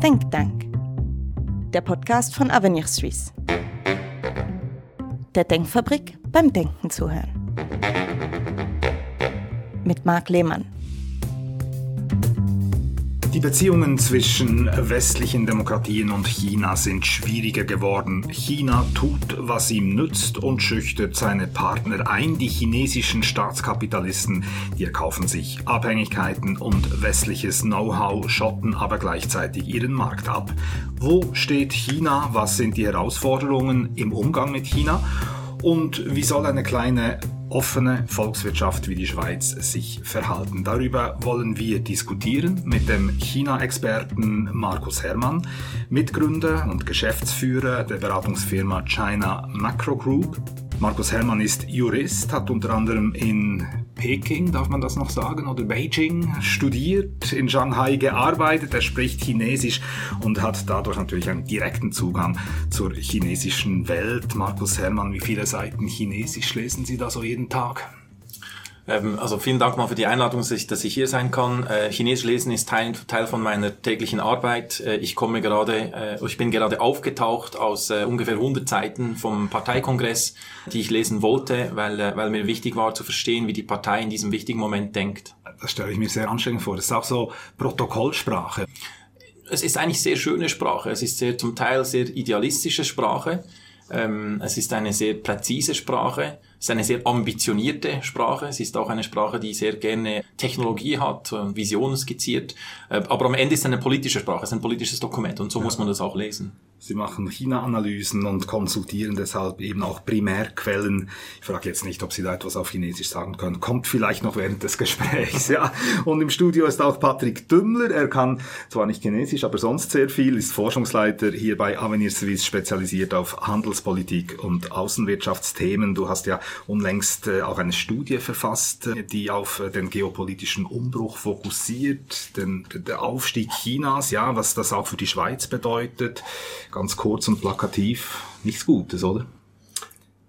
Think Tank, der Podcast von Avenir Suisse. Der Denkfabrik beim Denken zuhören. Mit Marc Lehmann. Die Beziehungen zwischen westlichen Demokratien und China sind schwieriger geworden. China tut, was ihm nützt und schüchtert seine Partner ein. Die chinesischen Staatskapitalisten, die erkaufen sich Abhängigkeiten und westliches Know-how, schotten aber gleichzeitig ihren Markt ab. Wo steht China? Was sind die Herausforderungen im Umgang mit China? Und wie soll eine kleine offene Volkswirtschaft wie die Schweiz sich verhalten. Darüber wollen wir diskutieren mit dem China-Experten Markus Herrmann, Mitgründer und Geschäftsführer der Beratungsfirma China Macro Group. Markus Herrmann ist Jurist, hat unter anderem in Peking, darf man das noch sagen, oder Beijing studiert, in Shanghai gearbeitet, er spricht Chinesisch und hat dadurch natürlich einen direkten Zugang zur chinesischen Welt. Markus Herrmann, wie viele Seiten Chinesisch lesen Sie da so jeden Tag? Ähm, also vielen Dank mal für die Einladung, dass ich, dass ich hier sein kann. Äh, Chinesisch lesen ist Teil, Teil von meiner täglichen Arbeit. Äh, ich komme gerade, äh, ich bin gerade aufgetaucht aus äh, ungefähr 100 Seiten vom Parteikongress, die ich lesen wollte, weil, weil mir wichtig war zu verstehen, wie die Partei in diesem wichtigen Moment denkt. Das stelle ich mir sehr anstrengend vor. Das ist auch so Protokollsprache. Es ist eigentlich sehr schöne Sprache. Es ist sehr, zum Teil sehr idealistische Sprache. Ähm, es ist eine sehr präzise Sprache. Es ist eine sehr ambitionierte Sprache. Es ist auch eine Sprache, die sehr gerne Technologie hat, Visionen skizziert. Äh, aber am Ende ist es eine politische Sprache, es ist ein politisches Dokument und so ja. muss man das auch lesen. Sie machen China-Analysen und konsultieren deshalb eben auch Primärquellen. Ich frage jetzt nicht, ob Sie da etwas auf Chinesisch sagen können. Kommt vielleicht noch während des Gesprächs, ja. Und im Studio ist auch Patrick Dümmler. Er kann zwar nicht Chinesisch, aber sonst sehr viel, ist Forschungsleiter hier bei Avenir Suisse, spezialisiert auf Handelspolitik und Außenwirtschaftsthemen. Du hast ja unlängst äh, auch eine Studie verfasst, äh, die auf äh, den geopolitischen Umbruch fokussiert, den, der Aufstieg Chinas, ja, was das auch für die Schweiz bedeutet. Ganz kurz und plakativ, nichts Gutes, oder?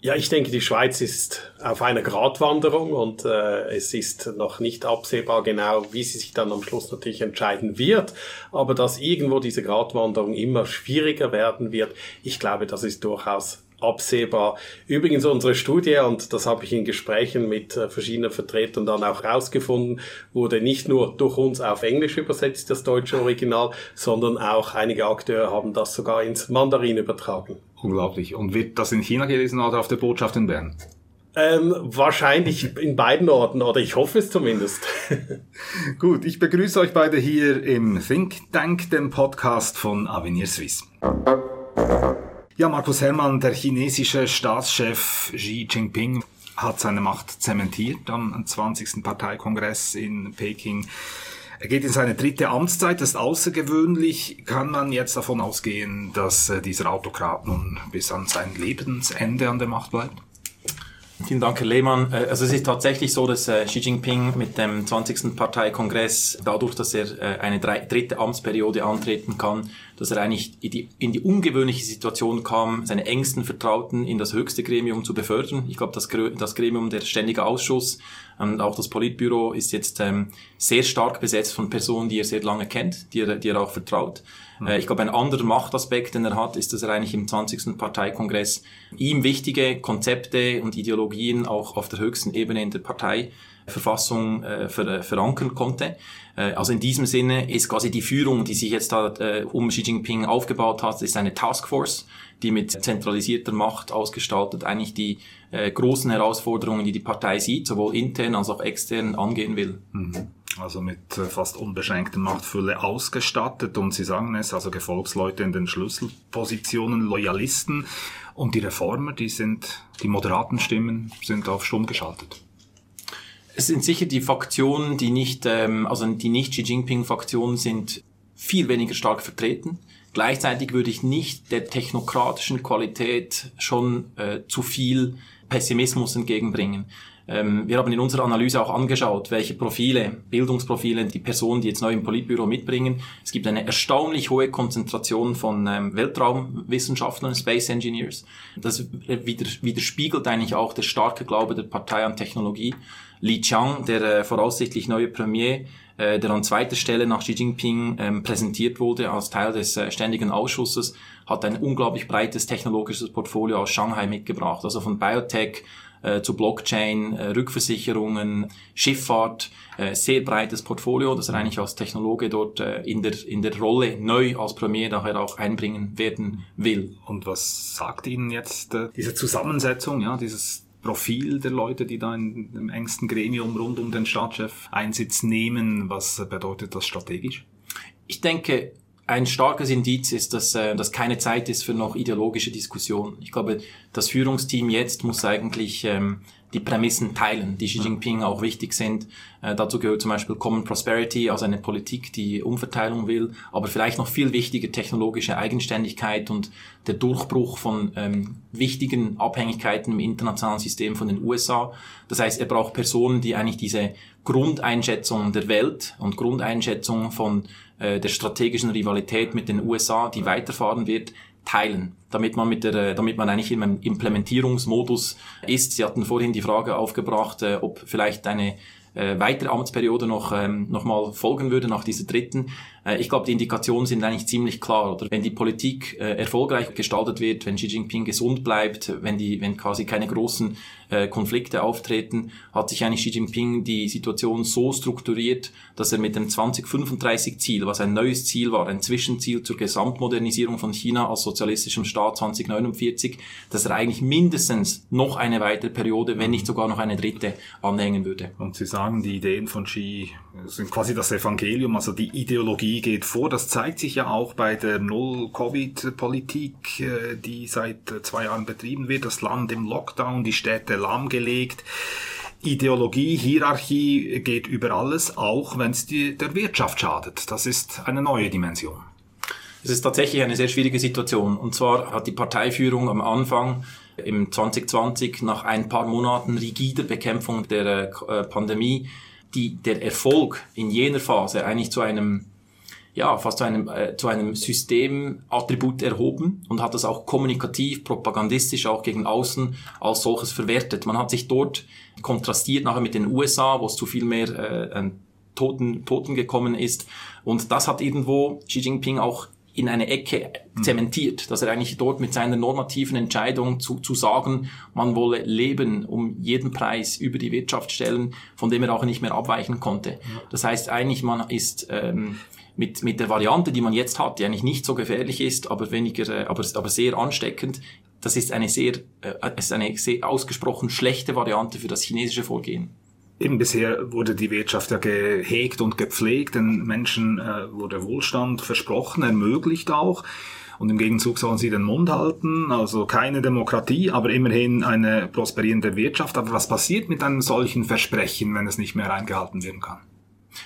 Ja, ich denke, die Schweiz ist auf einer Gratwanderung und äh, es ist noch nicht absehbar genau, wie sie sich dann am Schluss natürlich entscheiden wird. Aber dass irgendwo diese Gratwanderung immer schwieriger werden wird, ich glaube, das ist durchaus absehbar. Übrigens unsere Studie, und das habe ich in Gesprächen mit äh, verschiedenen Vertretern dann auch rausgefunden, wurde nicht nur durch uns auf Englisch übersetzt, das deutsche Original, sondern auch einige Akteure haben das sogar ins Mandarin übertragen. Unglaublich. Und wird das in China gelesen oder auf der Botschaft in Bern? Ähm, wahrscheinlich in beiden Orten, oder ich hoffe es zumindest. Gut, ich begrüße euch beide hier im Think Tank, dem Podcast von Avenir Suisse. Ja, Markus Herrmann, der chinesische Staatschef Xi Jinping hat seine Macht zementiert am 20. Parteikongress in Peking. Er geht in seine dritte Amtszeit, das ist außergewöhnlich. Kann man jetzt davon ausgehen, dass äh, dieser Autokrat nun bis an sein Lebensende an der Macht bleibt? Vielen Dank, Herr Lehmann. Äh, also es ist tatsächlich so, dass äh, Xi Jinping mit dem 20. Parteikongress, dadurch, dass er äh, eine dritte Amtsperiode antreten kann, dass er eigentlich in die, in die ungewöhnliche Situation kam, seine engsten Vertrauten in das höchste Gremium zu befördern. Ich glaube, das, das Gremium, der Ständige Ausschuss und auch das Politbüro ist jetzt ähm, sehr stark besetzt von Personen, die er sehr lange kennt, die er, die er auch vertraut. Äh, ich glaube, ein anderer Machtaspekt, den er hat, ist, dass er eigentlich im 20. Parteikongress ihm wichtige Konzepte und Ideologien auch auf der höchsten Ebene in der Parteiverfassung äh, ver äh, verankern konnte. Äh, also in diesem Sinne ist quasi die Führung, die sich jetzt da äh, um Xi Jinping aufgebaut hat, ist eine Taskforce, die mit zentralisierter Macht ausgestaltet eigentlich die äh, großen Herausforderungen, die die Partei sieht, sowohl intern als auch extern angehen will. Mhm. Also mit äh, fast unbeschränkter Machtfülle ausgestattet und Sie sagen es, also Gefolgsleute in den Schlüsselpositionen, Loyalisten und die Reformer, die sind, die moderaten Stimmen sind auf stumm geschaltet. Es sind sicher die Faktionen, die nicht, ähm, also die nicht Xi Jinping-Faktionen sind viel weniger stark vertreten. Gleichzeitig würde ich nicht der technokratischen Qualität schon äh, zu viel Pessimismus entgegenbringen. Ähm, wir haben in unserer Analyse auch angeschaut, welche Profile, Bildungsprofile die Personen, die jetzt neu im Politbüro mitbringen. Es gibt eine erstaunlich hohe Konzentration von ähm, Weltraumwissenschaftlern, Space Engineers. Das widerspiegelt eigentlich auch der starke Glaube der Partei an Technologie. Li Qiang, der äh, voraussichtlich neue Premier, äh, der an zweiter Stelle nach Xi Jinping ähm, präsentiert wurde als Teil des äh, ständigen Ausschusses, hat ein unglaublich breites technologisches Portfolio aus Shanghai mitgebracht. Also von Biotech äh, zu Blockchain, äh, Rückversicherungen, Schifffahrt, äh, sehr breites Portfolio, das er eigentlich als Technologe dort äh, in, der, in der Rolle neu als Premier daher auch einbringen werden will. Und was sagt Ihnen jetzt äh, diese Zusammensetzung, ja, dieses Profil der Leute, die da in dem engsten Gremium rund um den Staatschef Einsitz nehmen? Was bedeutet das strategisch? Ich denke, ein starkes Indiz ist, dass, äh, dass keine Zeit ist für noch ideologische Diskussionen. Ich glaube, das Führungsteam jetzt muss eigentlich ähm, die Prämissen teilen, die Xi Jinping auch wichtig sind. Äh, dazu gehört zum Beispiel Common Prosperity, also eine Politik, die Umverteilung will, aber vielleicht noch viel wichtiger technologische Eigenständigkeit und der Durchbruch von ähm, wichtigen Abhängigkeiten im internationalen System von den USA. Das heißt, er braucht Personen, die eigentlich diese Grundeinschätzung der Welt und Grundeinschätzung von äh, der strategischen Rivalität mit den USA, die weiterfahren wird, teilen, damit man mit der, äh, damit man eigentlich im Implementierungsmodus ist. Sie hatten vorhin die Frage aufgebracht, äh, ob vielleicht eine äh, weitere Amtsperiode noch, ähm, noch mal folgen würde nach dieser dritten. Äh, ich glaube, die Indikationen sind eigentlich ziemlich klar. Oder wenn die Politik äh, erfolgreich gestaltet wird, wenn Xi Jinping gesund bleibt, wenn die, wenn quasi keine großen äh, Konflikte auftreten, hat sich eigentlich Xi Jinping die Situation so strukturiert, dass er mit dem 2035 Ziel, was ein neues Ziel war, ein Zwischenziel zur Gesamtmodernisierung von China als sozialistischem Staat 2049, dass er eigentlich mindestens noch eine weitere Periode, wenn nicht sogar noch eine dritte, anhängen würde. Und Sie sagen, die Ideen von Xi sind quasi das Evangelium, also die Ideologie geht vor. Das zeigt sich ja auch bei der Null-Covid-Politik, äh, die seit äh, zwei Jahren betrieben wird. Das Land im Lockdown, die Städte lahmgelegt. Ideologie, Hierarchie geht über alles, auch wenn es der Wirtschaft schadet. Das ist eine neue Dimension. Es ist tatsächlich eine sehr schwierige Situation. Und zwar hat die Parteiführung am Anfang im 2020 nach ein paar Monaten rigider Bekämpfung der äh, Pandemie die, der Erfolg in jener Phase eigentlich zu einem ja, fast zu einem, äh, zu einem Systemattribut erhoben und hat das auch kommunikativ, propagandistisch auch gegen außen als solches verwertet. Man hat sich dort kontrastiert nachher mit den USA, wo es zu viel mehr äh, Toten, Toten gekommen ist. Und das hat irgendwo Xi Jinping auch in eine Ecke zementiert, dass er eigentlich dort mit seiner normativen Entscheidung zu, zu sagen, man wolle Leben um jeden Preis über die Wirtschaft stellen, von dem er auch nicht mehr abweichen konnte. Das heißt eigentlich, man ist ähm, mit, mit der Variante, die man jetzt hat, die eigentlich nicht so gefährlich ist, aber weniger, äh, aber, aber sehr ansteckend, das ist eine sehr, äh, ist eine sehr ausgesprochen schlechte Variante für das chinesische Vorgehen. Eben bisher wurde die Wirtschaft ja gehegt und gepflegt, den Menschen äh, wurde Wohlstand versprochen, ermöglicht auch. Und im Gegenzug sollen sie den Mund halten, also keine Demokratie, aber immerhin eine prosperierende Wirtschaft. Aber was passiert mit einem solchen Versprechen, wenn es nicht mehr eingehalten werden kann?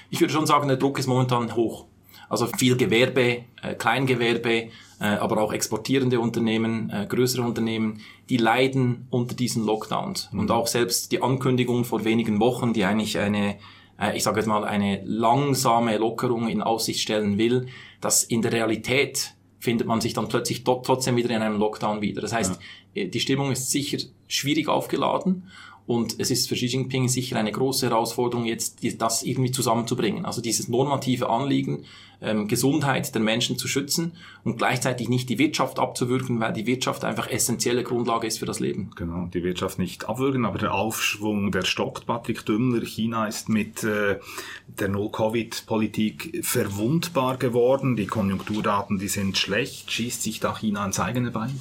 Ich würde schon sagen, der Druck ist momentan hoch. Also viel Gewerbe, äh, Kleingewerbe, äh, aber auch exportierende Unternehmen, äh, größere Unternehmen, die leiden unter diesen Lockdowns. Mhm. Und auch selbst die Ankündigung vor wenigen Wochen, die eigentlich eine, äh, ich sage jetzt mal, eine langsame Lockerung in Aussicht stellen will, dass in der Realität findet man sich dann plötzlich trotzdem wieder in einem Lockdown wieder. Das heißt, ja. Äh, die Stimmung ist sicher schwierig aufgeladen und es ist für Xi Jinping sicher eine große Herausforderung, jetzt das irgendwie zusammenzubringen. Also dieses normative Anliegen, ähm, Gesundheit der Menschen zu schützen und gleichzeitig nicht die Wirtschaft abzuwürgen, weil die Wirtschaft einfach essentielle Grundlage ist für das Leben. Genau, die Wirtschaft nicht abwürgen, aber der Aufschwung, der stockt. Patrick Dümmler, China ist mit äh, der No-Covid-Politik verwundbar geworden. Die Konjunkturdaten, die sind schlecht. Schießt sich da China ans eigene Bein?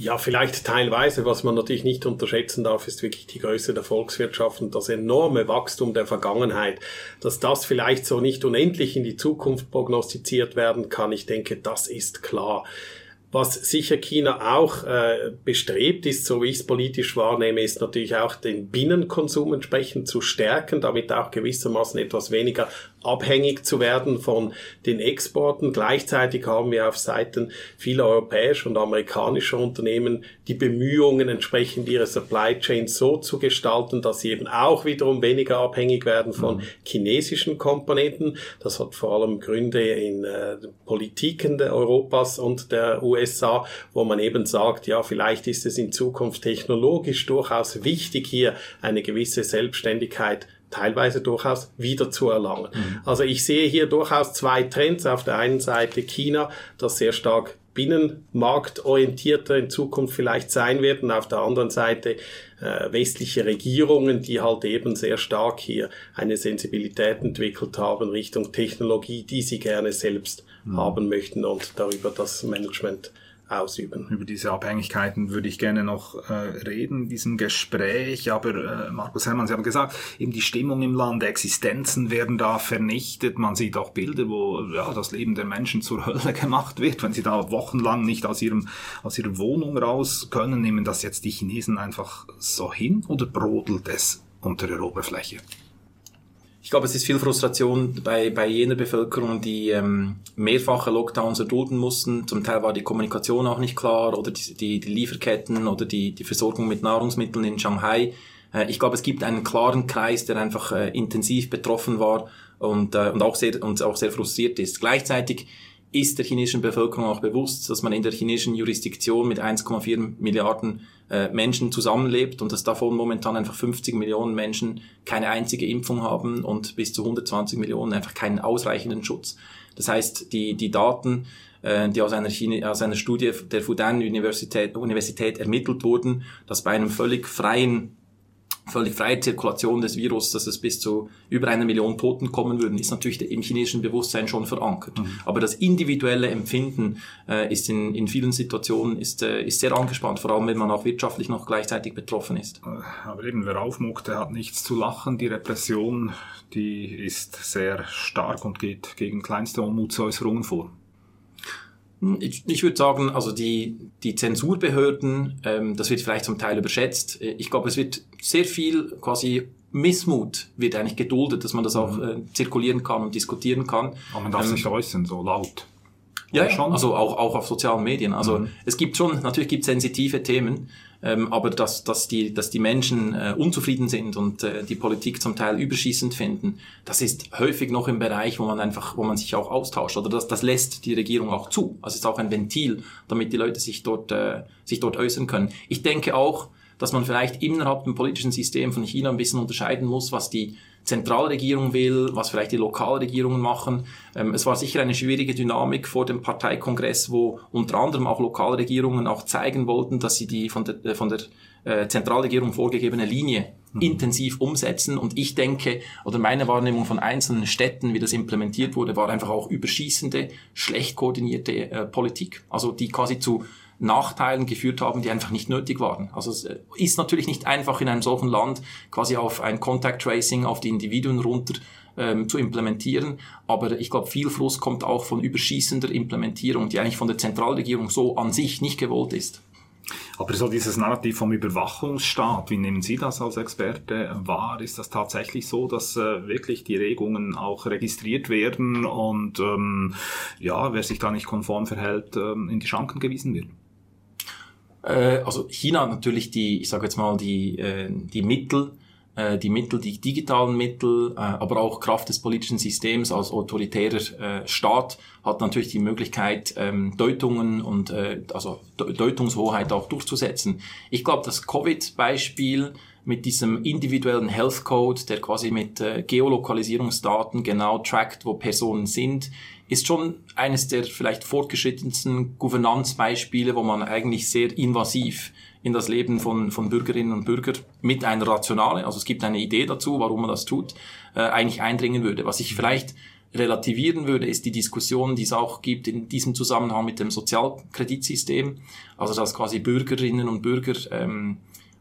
Ja, vielleicht teilweise. Was man natürlich nicht unterschätzen darf, ist wirklich die Größe der Volkswirtschaft und das enorme Wachstum der Vergangenheit. Dass das vielleicht so nicht unendlich in die Zukunft prognostiziert werden kann, ich denke, das ist klar. Was sicher China auch äh, bestrebt ist, so wie ich es politisch wahrnehme, ist natürlich auch den Binnenkonsum entsprechend zu stärken, damit auch gewissermaßen etwas weniger abhängig zu werden von den Exporten. Gleichzeitig haben wir auf Seiten vieler europäischer und amerikanischer Unternehmen die Bemühungen, entsprechend ihre Supply Chain so zu gestalten, dass sie eben auch wiederum weniger abhängig werden von mhm. chinesischen Komponenten. Das hat vor allem Gründe in äh, Politiken der Europas und der USA, wo man eben sagt, ja, vielleicht ist es in Zukunft technologisch durchaus wichtig, hier eine gewisse Selbstständigkeit teilweise durchaus wieder zu erlangen. Mhm. Also ich sehe hier durchaus zwei Trends. Auf der einen Seite China, das sehr stark binnenmarktorientierter in Zukunft vielleicht sein wird und auf der anderen Seite äh, westliche Regierungen, die halt eben sehr stark hier eine Sensibilität entwickelt haben Richtung Technologie, die sie gerne selbst mhm. haben möchten und darüber das Management ausüben. Über diese Abhängigkeiten würde ich gerne noch äh, reden in diesem Gespräch, aber äh, Markus Herrmann, Sie haben gesagt, eben die Stimmung im Land, Existenzen werden da vernichtet, man sieht auch Bilder, wo ja, das Leben der Menschen zur Hölle gemacht wird, wenn sie da wochenlang nicht aus, ihrem, aus ihrer Wohnung raus können, nehmen das jetzt die Chinesen einfach so hin oder brodelt es unter der Oberfläche? Ich glaube, es ist viel Frustration bei, bei jener Bevölkerung, die ähm, mehrfache Lockdowns erdulden mussten. Zum Teil war die Kommunikation auch nicht klar oder die, die, die Lieferketten oder die, die Versorgung mit Nahrungsmitteln in Shanghai. Äh, ich glaube, es gibt einen klaren Kreis, der einfach äh, intensiv betroffen war und, äh, und, auch sehr, und auch sehr frustriert ist. Gleichzeitig ist der chinesischen Bevölkerung auch bewusst, dass man in der chinesischen Jurisdiktion mit 1,4 Milliarden äh, Menschen zusammenlebt und dass davon momentan einfach 50 Millionen Menschen keine einzige Impfung haben und bis zu 120 Millionen einfach keinen ausreichenden Schutz. Das heißt, die, die Daten, äh, die aus einer, Chine, aus einer Studie der Fudan Universität, Universität ermittelt wurden, dass bei einem völlig freien völlig freie Zirkulation des Virus, dass es bis zu über einer Million Toten kommen würden, ist natürlich im chinesischen Bewusstsein schon verankert. Mhm. Aber das individuelle Empfinden äh, ist in, in vielen Situationen ist, äh, ist sehr angespannt, vor allem wenn man auch wirtschaftlich noch gleichzeitig betroffen ist. Äh, aber eben, wer aufmuckt, der hat nichts zu lachen. Die Repression, die ist sehr stark und geht gegen kleinste Unmutsäußerungen vor. Ich, ich würde sagen, also die, die Zensurbehörden, ähm, das wird vielleicht zum Teil überschätzt. Ich glaube, es wird sehr viel quasi Missmut wird eigentlich geduldet, dass man das auch mhm. äh, zirkulieren kann und diskutieren kann. Aber man darf ähm, sich äußern, so laut. Ja, schon. also auch, auch auf sozialen Medien. Also mhm. es gibt schon, natürlich gibt es sensitive Themen, ähm, aber dass, dass, die, dass die Menschen äh, unzufrieden sind und äh, die Politik zum Teil überschießend finden, das ist häufig noch im Bereich, wo man einfach, wo man sich auch austauscht. Oder das, das lässt die Regierung auch zu. Also es ist auch ein Ventil, damit die Leute sich dort, äh, sich dort äußern können. Ich denke auch, dass man vielleicht innerhalb dem politischen System von China ein bisschen unterscheiden muss, was die Zentralregierung will, was vielleicht die Lokalregierungen machen. Ähm, es war sicher eine schwierige Dynamik vor dem Parteikongress, wo unter anderem auch Lokalregierungen auch zeigen wollten, dass sie die von der, äh, von der äh, Zentralregierung vorgegebene Linie mhm. intensiv umsetzen. Und ich denke, oder meine Wahrnehmung von einzelnen Städten, wie das implementiert wurde, war einfach auch überschießende, schlecht koordinierte äh, Politik. Also die quasi zu Nachteilen geführt haben, die einfach nicht nötig waren. Also es äh, ist natürlich nicht einfach in einem solchen Land quasi auf ein Contact Tracing auf die Individuen runter ähm, zu implementieren. Aber ich glaube, viel Fluss kommt auch von überschießender Implementierung, die eigentlich von der Zentralregierung so an sich nicht gewollt ist. Aber so dieses Narrativ vom Überwachungsstaat, wie nehmen Sie das als Experte wahr? Ist das tatsächlich so, dass äh, wirklich die Regungen auch registriert werden und ähm, ja, wer sich da nicht konform verhält, ähm, in die Schranken gewiesen wird? Äh, also China hat natürlich die, ich sage jetzt mal, die, äh, die Mittel, äh, die Mittel, die digitalen Mittel, äh, aber auch Kraft des politischen Systems als autoritärer äh, Staat hat natürlich die Möglichkeit, ähm, Deutungen und äh, also Deutungshoheit auch durchzusetzen. Ich glaube, das Covid-Beispiel mit diesem individuellen Health Code, der quasi mit äh, Geolokalisierungsdaten genau trackt, wo Personen sind, ist schon eines der vielleicht fortgeschrittensten Gouvernanzbeispiele, wo man eigentlich sehr invasiv in das Leben von, von Bürgerinnen und Bürgern mit einer Rationale, also es gibt eine Idee dazu, warum man das tut, äh, eigentlich eindringen würde. Was ich vielleicht relativieren würde, ist die Diskussion, die es auch gibt in diesem Zusammenhang mit dem Sozialkreditsystem, also dass quasi Bürgerinnen und Bürger ähm,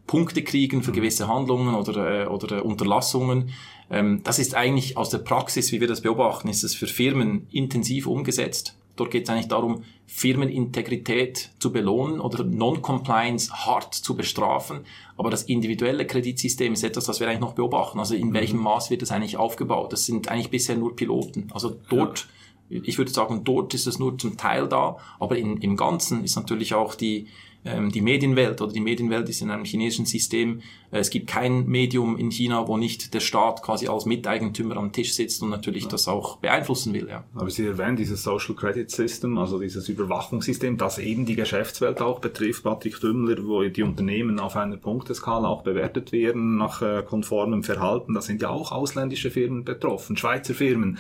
Punkte kriegen für gewisse Handlungen oder, äh, oder Unterlassungen. Ähm, das ist eigentlich aus der Praxis, wie wir das beobachten, ist es für Firmen intensiv umgesetzt. Dort geht es eigentlich darum, Firmenintegrität zu belohnen oder Non-Compliance hart zu bestrafen. Aber das individuelle Kreditsystem ist etwas, was wir eigentlich noch beobachten. Also in welchem Maß wird das eigentlich aufgebaut? Das sind eigentlich bisher nur Piloten. Also dort, ja. ich würde sagen, dort ist es nur zum Teil da, aber in, im Ganzen ist natürlich auch die, ähm, die Medienwelt oder die Medienwelt ist in einem chinesischen System. Äh, es gibt kein Medium in China, wo nicht der Staat quasi als Miteigentümer am Tisch sitzt und natürlich ja. das auch beeinflussen will. Ja. Aber Sie erwähnen dieses Social Credit System, also dieses Überwachungssystem, das eben die Geschäftswelt auch betrifft, Patrick Dümmler, wo die Unternehmen auf einer Punkteskala auch bewertet werden nach äh, konformem Verhalten. Da sind ja auch ausländische Firmen betroffen, Schweizer Firmen.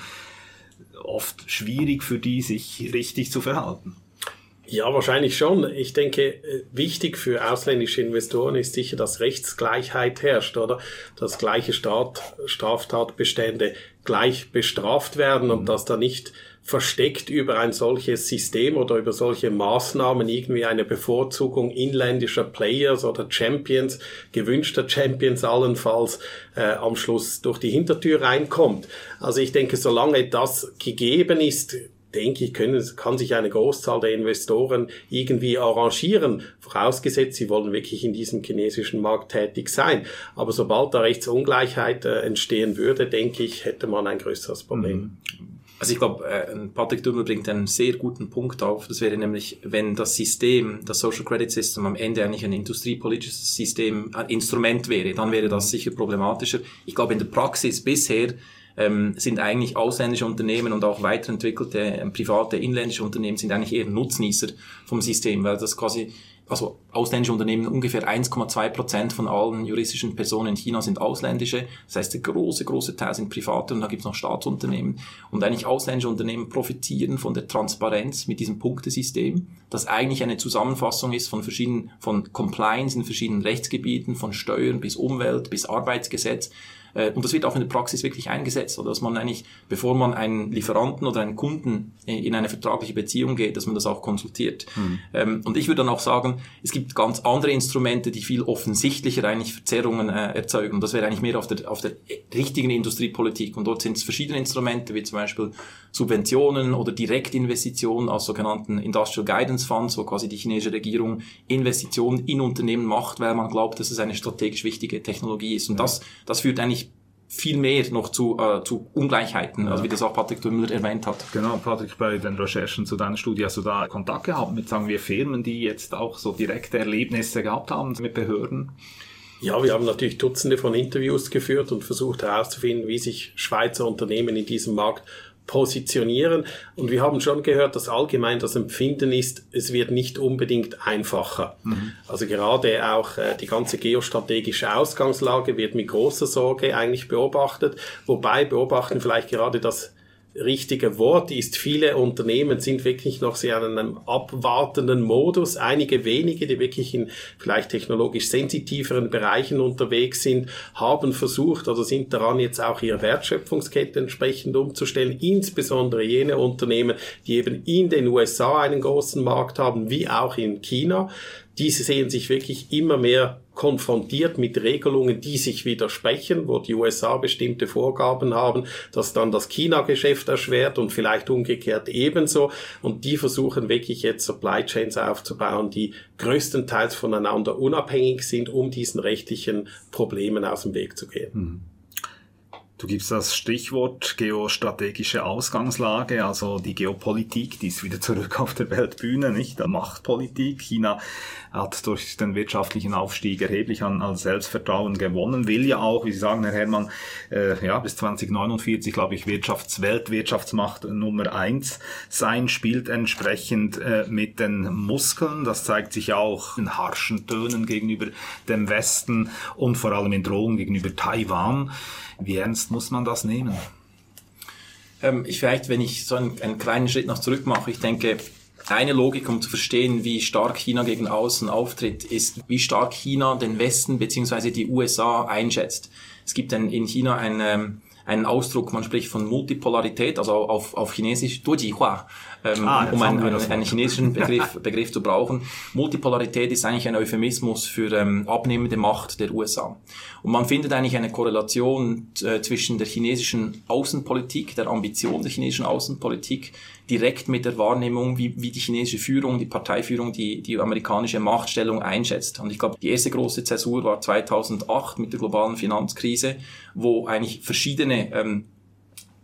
Oft schwierig für die, sich richtig zu verhalten. Ja, wahrscheinlich schon. Ich denke, äh, wichtig für ausländische Investoren ist sicher, dass Rechtsgleichheit herrscht, oder? Dass gleiche Staat, Straftatbestände gleich bestraft werden und mhm. dass da nicht versteckt über ein solches System oder über solche Maßnahmen irgendwie eine Bevorzugung inländischer Players oder Champions, gewünschter Champions allenfalls, äh, am Schluss durch die Hintertür reinkommt. Also ich denke, solange das gegeben ist, denke ich, können, kann sich eine Großzahl der Investoren irgendwie arrangieren, vorausgesetzt, sie wollen wirklich in diesem chinesischen Markt tätig sein. Aber sobald da Rechtsungleichheit äh, entstehen würde, denke ich, hätte man ein größeres Problem. Mhm. Also ich glaube, äh, Patrick Dummel bringt einen sehr guten Punkt auf. Das wäre nämlich, wenn das System, das Social Credit System am Ende eigentlich ein industriepolitisches System, ein Instrument wäre, dann wäre das sicher problematischer. Ich glaube, in der Praxis bisher ähm, sind eigentlich ausländische Unternehmen und auch weiterentwickelte äh, private inländische Unternehmen sind eigentlich eher Nutznießer vom System, weil das quasi also ausländische Unternehmen, ungefähr 1,2 Prozent von allen juristischen Personen in China sind ausländische. Das heißt, der große, große Teil sind private und da gibt es noch Staatsunternehmen. Und eigentlich ausländische Unternehmen profitieren von der Transparenz mit diesem Punktesystem, das eigentlich eine Zusammenfassung ist von verschiedenen, von Compliance in verschiedenen Rechtsgebieten, von Steuern bis Umwelt bis Arbeitsgesetz. Äh, und das wird auch in der Praxis wirklich eingesetzt, oder dass man eigentlich, bevor man einen Lieferanten oder einen Kunden in eine vertragliche Beziehung geht, dass man das auch konsultiert. Mhm. Und ich würde dann auch sagen, es gibt ganz andere Instrumente, die viel offensichtlicher eigentlich Verzerrungen äh, erzeugen. Und das wäre eigentlich mehr auf der, auf der richtigen Industriepolitik. Und dort sind es verschiedene Instrumente, wie zum Beispiel Subventionen oder Direktinvestitionen aus sogenannten Industrial Guidance Funds, wo quasi die chinesische Regierung Investitionen in Unternehmen macht, weil man glaubt, dass es eine strategisch wichtige Technologie ist. Und das, das führt eigentlich viel mehr noch zu, äh, zu Ungleichheiten, ja. also wie das auch Patrick Dümmler erwähnt hat. Genau, Patrick, bei den Recherchen zu deiner Studie hast du da Kontakt gehabt mit, sagen wir, Firmen, die jetzt auch so direkte Erlebnisse gehabt haben mit Behörden? Ja, wir haben natürlich Dutzende von Interviews geführt und versucht herauszufinden, wie sich Schweizer Unternehmen in diesem Markt positionieren. Und wir haben schon gehört, dass allgemein das Empfinden ist, es wird nicht unbedingt einfacher. Mhm. Also gerade auch äh, die ganze geostrategische Ausgangslage wird mit großer Sorge eigentlich beobachtet. Wobei beobachten vielleicht gerade das richtige Wort ist, viele Unternehmen sind wirklich noch sehr in einem abwartenden Modus. Einige wenige, die wirklich in vielleicht technologisch sensitiveren Bereichen unterwegs sind, haben versucht oder sind daran, jetzt auch ihre Wertschöpfungskette entsprechend umzustellen. Insbesondere jene Unternehmen, die eben in den USA einen großen Markt haben, wie auch in China. Diese sehen sich wirklich immer mehr konfrontiert mit Regelungen, die sich widersprechen, wo die USA bestimmte Vorgaben haben, dass dann das China-Geschäft erschwert und vielleicht umgekehrt ebenso. Und die versuchen wirklich jetzt Supply Chains aufzubauen, die größtenteils voneinander unabhängig sind, um diesen rechtlichen Problemen aus dem Weg zu gehen. Mhm. Du gibst das Stichwort geostrategische Ausgangslage, also die Geopolitik, die ist wieder zurück auf der Weltbühne, nicht? Der Machtpolitik. China hat durch den wirtschaftlichen Aufstieg erheblich an, Selbstvertrauen gewonnen, will ja auch, wie Sie sagen, Herr Herrmann, äh, ja, bis 2049, glaube ich, Wirtschafts Weltwirtschaftsmacht Nummer eins sein, spielt entsprechend äh, mit den Muskeln. Das zeigt sich auch in harschen Tönen gegenüber dem Westen und vor allem in Drohungen gegenüber Taiwan. Wie ernst muss man das nehmen? Ähm, ich vielleicht, wenn ich so einen, einen kleinen Schritt noch zurück mache, ich denke, eine Logik, um zu verstehen, wie stark China gegen außen auftritt, ist, wie stark China den Westen bzw. die USA einschätzt. Es gibt ein, in China ein, ähm, einen Ausdruck, man spricht von Multipolarität, also auf, auf Chinesisch, Dujihua, ähm, ah, um einen, einen, einen chinesischen Begriff, Begriff zu brauchen. Multipolarität ist eigentlich ein Euphemismus für ähm, abnehmende Macht der USA. Und man findet eigentlich eine Korrelation äh, zwischen der chinesischen Außenpolitik, der Ambition der chinesischen Außenpolitik, direkt mit der Wahrnehmung, wie, wie die chinesische Führung, die Parteiführung, die, die amerikanische Machtstellung einschätzt. Und ich glaube, die erste große Zäsur war 2008 mit der globalen Finanzkrise, wo eigentlich verschiedene ähm,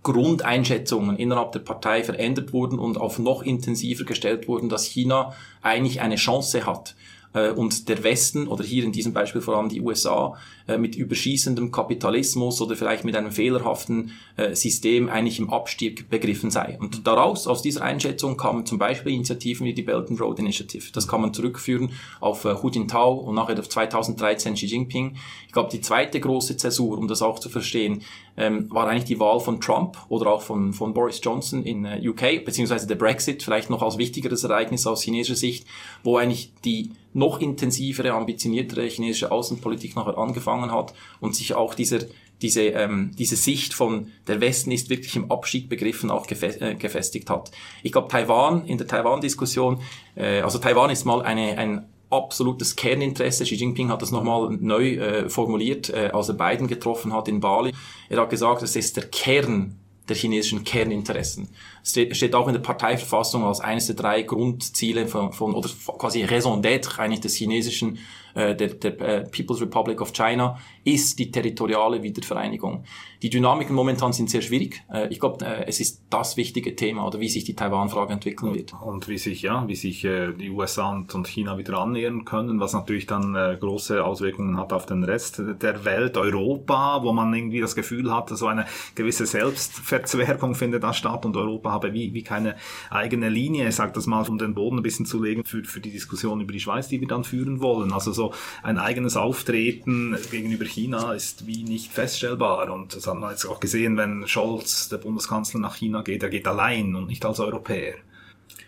Grundeinschätzungen innerhalb der Partei verändert wurden und auf noch intensiver gestellt wurden, dass China eigentlich eine Chance hat, äh, und der Westen oder hier in diesem Beispiel vor allem die USA äh, mit überschießendem Kapitalismus oder vielleicht mit einem fehlerhaften äh, System eigentlich im Abstieg begriffen sei. Und daraus, aus dieser Einschätzung kamen zum Beispiel Initiativen wie die Belt and Road Initiative. Das kann man zurückführen auf Hu Jintao und nachher auf 2013 Xi Jinping. Ich glaube, die zweite große Zäsur, um das auch zu verstehen, ähm, war eigentlich die Wahl von Trump oder auch von, von Boris Johnson in äh, UK, beziehungsweise der Brexit, vielleicht noch als wichtigeres Ereignis aus chinesischer Sicht, wo eigentlich die noch intensivere, ambitioniertere chinesische Außenpolitik nachher angefangen hat und sich auch dieser diese, ähm, diese Sicht von der Westen ist wirklich im Abstieg begriffen auch äh, gefestigt hat. Ich glaube, Taiwan, in der Taiwan-Diskussion, äh, also Taiwan ist mal eine, ein absolutes Kerninteresse. Xi Jinping hat das nochmal neu äh, formuliert, äh, als er Biden getroffen hat in Bali. Er hat gesagt, es ist der Kern der chinesischen Kerninteressen. Es steht auch in der Parteiverfassung als eines der drei Grundziele von, von oder quasi Raison d'être eigentlich des chinesischen äh, der, der äh, People's Republic of China ist die territoriale Wiedervereinigung. Die Dynamiken momentan sind sehr schwierig. Äh, ich glaube, äh, es ist das wichtige Thema oder wie sich die Taiwan-Frage entwickeln wird. Und wie sich ja, wie sich äh, die USA und, China wieder annähern können, was natürlich dann große Auswirkungen hat auf den Rest der Welt, Europa, wo man irgendwie das Gefühl hat, so eine gewisse Selbstverzwergung findet da statt und Europa habe wie, wie keine eigene Linie, ich sage das mal, um den Boden ein bisschen zu legen für, für die Diskussion über die Schweiz, die wir dann führen wollen. Also so ein eigenes Auftreten gegenüber China ist wie nicht feststellbar. Und das hat man jetzt auch gesehen, wenn Scholz, der Bundeskanzler, nach China geht, er geht allein und nicht als Europäer.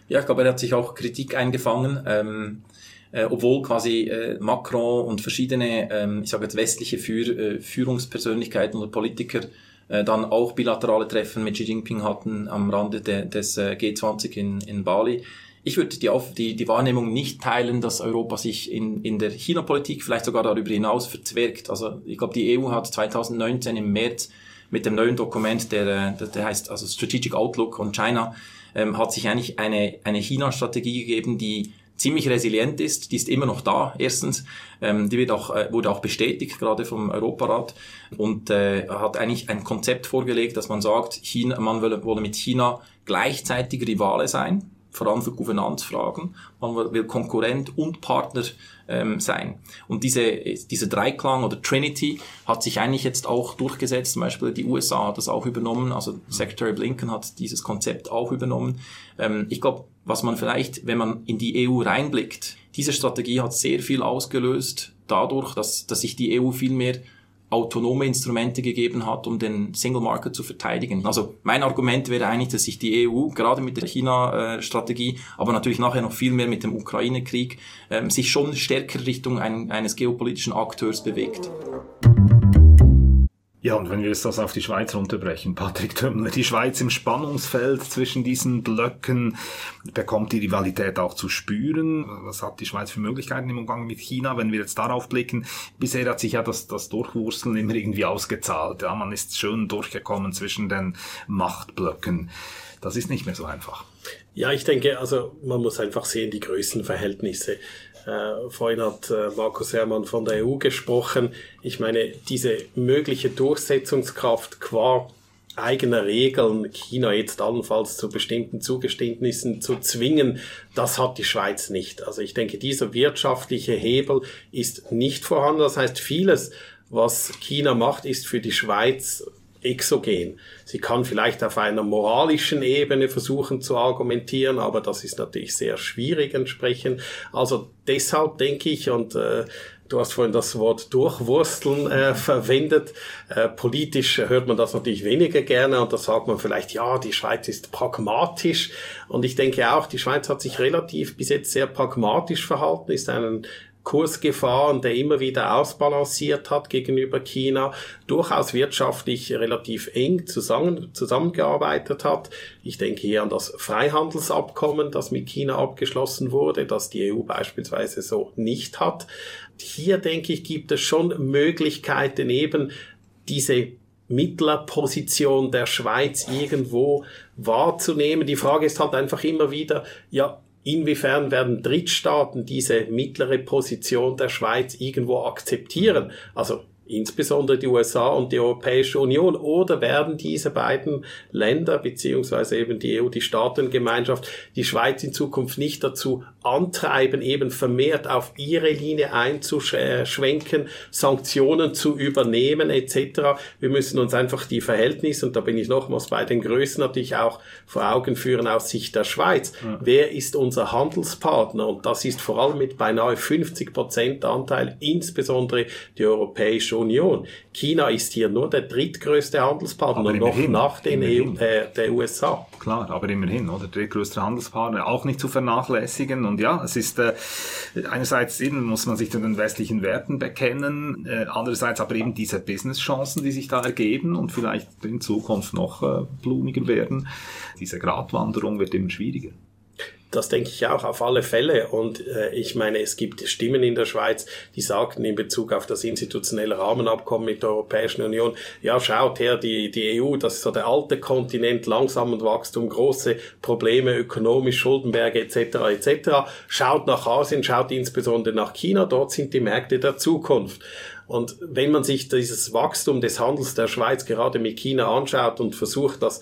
Ja, ich glaube, er hat sich auch Kritik eingefangen. Ähm äh, obwohl quasi äh, Macron und verschiedene, ähm, ich sage jetzt westliche Führ äh, Führungspersönlichkeiten oder Politiker äh, dann auch bilaterale Treffen mit Xi Jinping hatten am Rande de, des äh, G20 in, in Bali. Ich würde die, die, die Wahrnehmung nicht teilen, dass Europa sich in, in der China-Politik vielleicht sogar darüber hinaus verzwergt. Also ich glaube, die EU hat 2019 im März mit dem neuen Dokument, der, der, der heißt also Strategic Outlook on China, ähm, hat sich eigentlich eine, eine China-Strategie gegeben, die ziemlich resilient ist. Die ist immer noch da, erstens. Ähm, die wird auch, äh, wurde auch bestätigt, gerade vom Europarat. Und äh, hat eigentlich ein Konzept vorgelegt, dass man sagt, China, man wolle, wolle mit China gleichzeitig Rivale sein vor allem für Gouvernanzfragen. Man will Konkurrent und Partner ähm, sein. Und diese, diese Dreiklang oder Trinity hat sich eigentlich jetzt auch durchgesetzt. Zum Beispiel die USA hat das auch übernommen, also Secretary Blinken hat dieses Konzept auch übernommen. Ähm, ich glaube, was man vielleicht, wenn man in die EU reinblickt, diese Strategie hat sehr viel ausgelöst dadurch, dass, dass sich die EU viel mehr autonome Instrumente gegeben hat, um den Single Market zu verteidigen. Also mein Argument wäre eigentlich, dass sich die EU gerade mit der China-Strategie, aber natürlich nachher noch viel mehr mit dem Ukraine-Krieg, ähm, sich schon stärker Richtung ein, eines geopolitischen Akteurs bewegt. Ja, und wenn wir jetzt das auf die Schweiz runterbrechen, Patrick Tömmler, die Schweiz im Spannungsfeld zwischen diesen Blöcken, bekommt die Rivalität auch zu spüren? Was hat die Schweiz für Möglichkeiten im Umgang mit China, wenn wir jetzt darauf blicken? Bisher hat sich ja das, das Durchwursteln immer irgendwie ausgezahlt. Ja, man ist schön durchgekommen zwischen den Machtblöcken. Das ist nicht mehr so einfach. Ja, ich denke, also man muss einfach sehen, die Größenverhältnisse. Äh, vorhin hat äh, Markus Herrmann von der EU gesprochen. Ich meine, diese mögliche Durchsetzungskraft qua eigener Regeln, China jetzt allenfalls zu bestimmten Zugeständnissen zu zwingen, das hat die Schweiz nicht. Also ich denke, dieser wirtschaftliche Hebel ist nicht vorhanden. Das heißt, vieles, was China macht, ist für die Schweiz exogen. Sie kann vielleicht auf einer moralischen Ebene versuchen zu argumentieren, aber das ist natürlich sehr schwierig entsprechend. Also deshalb denke ich, und äh, Du hast vorhin das Wort Durchwursteln äh, verwendet. Äh, politisch hört man das natürlich weniger gerne und da sagt man vielleicht, ja, die Schweiz ist pragmatisch. Und ich denke auch, die Schweiz hat sich relativ bis jetzt sehr pragmatisch verhalten, ist einen Kurs gefahren, der immer wieder ausbalanciert hat gegenüber China, durchaus wirtschaftlich relativ eng zusammen, zusammengearbeitet hat. Ich denke hier an das Freihandelsabkommen, das mit China abgeschlossen wurde, das die EU beispielsweise so nicht hat. Hier denke ich, gibt es schon Möglichkeiten eben diese Mittlerposition der Schweiz irgendwo wahrzunehmen. Die Frage ist halt einfach immer wieder, ja, inwiefern werden Drittstaaten diese mittlere Position der Schweiz irgendwo akzeptieren? Also insbesondere die USA und die Europäische Union, oder werden diese beiden Länder, beziehungsweise eben die EU, die Staatengemeinschaft, die Schweiz in Zukunft nicht dazu antreiben, eben vermehrt auf ihre Linie einzuschwenken, Sanktionen zu übernehmen etc. Wir müssen uns einfach die Verhältnisse, und da bin ich nochmals bei den Größen natürlich auch vor Augen führen aus Sicht der Schweiz. Ja. Wer ist unser Handelspartner? Und das ist vor allem mit beinahe 50 Prozent Anteil insbesondere die Europäische Europäische Union. China ist hier nur der drittgrößte Handelspartner, noch nach den EU, äh, der USA. Klar, aber immerhin, oder? Drittgrößte Handelspartner, auch nicht zu vernachlässigen. Und ja, es ist äh, einerseits eben muss man sich zu den westlichen Werten bekennen, äh, andererseits aber eben diese Business-Chancen, die sich da ergeben und vielleicht in Zukunft noch äh, blumiger werden. Diese Gratwanderung wird immer schwieriger. Das denke ich auch auf alle Fälle. Und äh, ich meine, es gibt Stimmen in der Schweiz, die sagten in Bezug auf das institutionelle Rahmenabkommen mit der Europäischen Union, ja, schaut her, die, die EU, das ist so der alte Kontinent, langsam und Wachstum, große Probleme, ökonomisch, Schuldenberge etc. etc. Schaut nach Asien, schaut insbesondere nach China, dort sind die Märkte der Zukunft. Und wenn man sich dieses Wachstum des Handels der Schweiz gerade mit China anschaut und versucht, das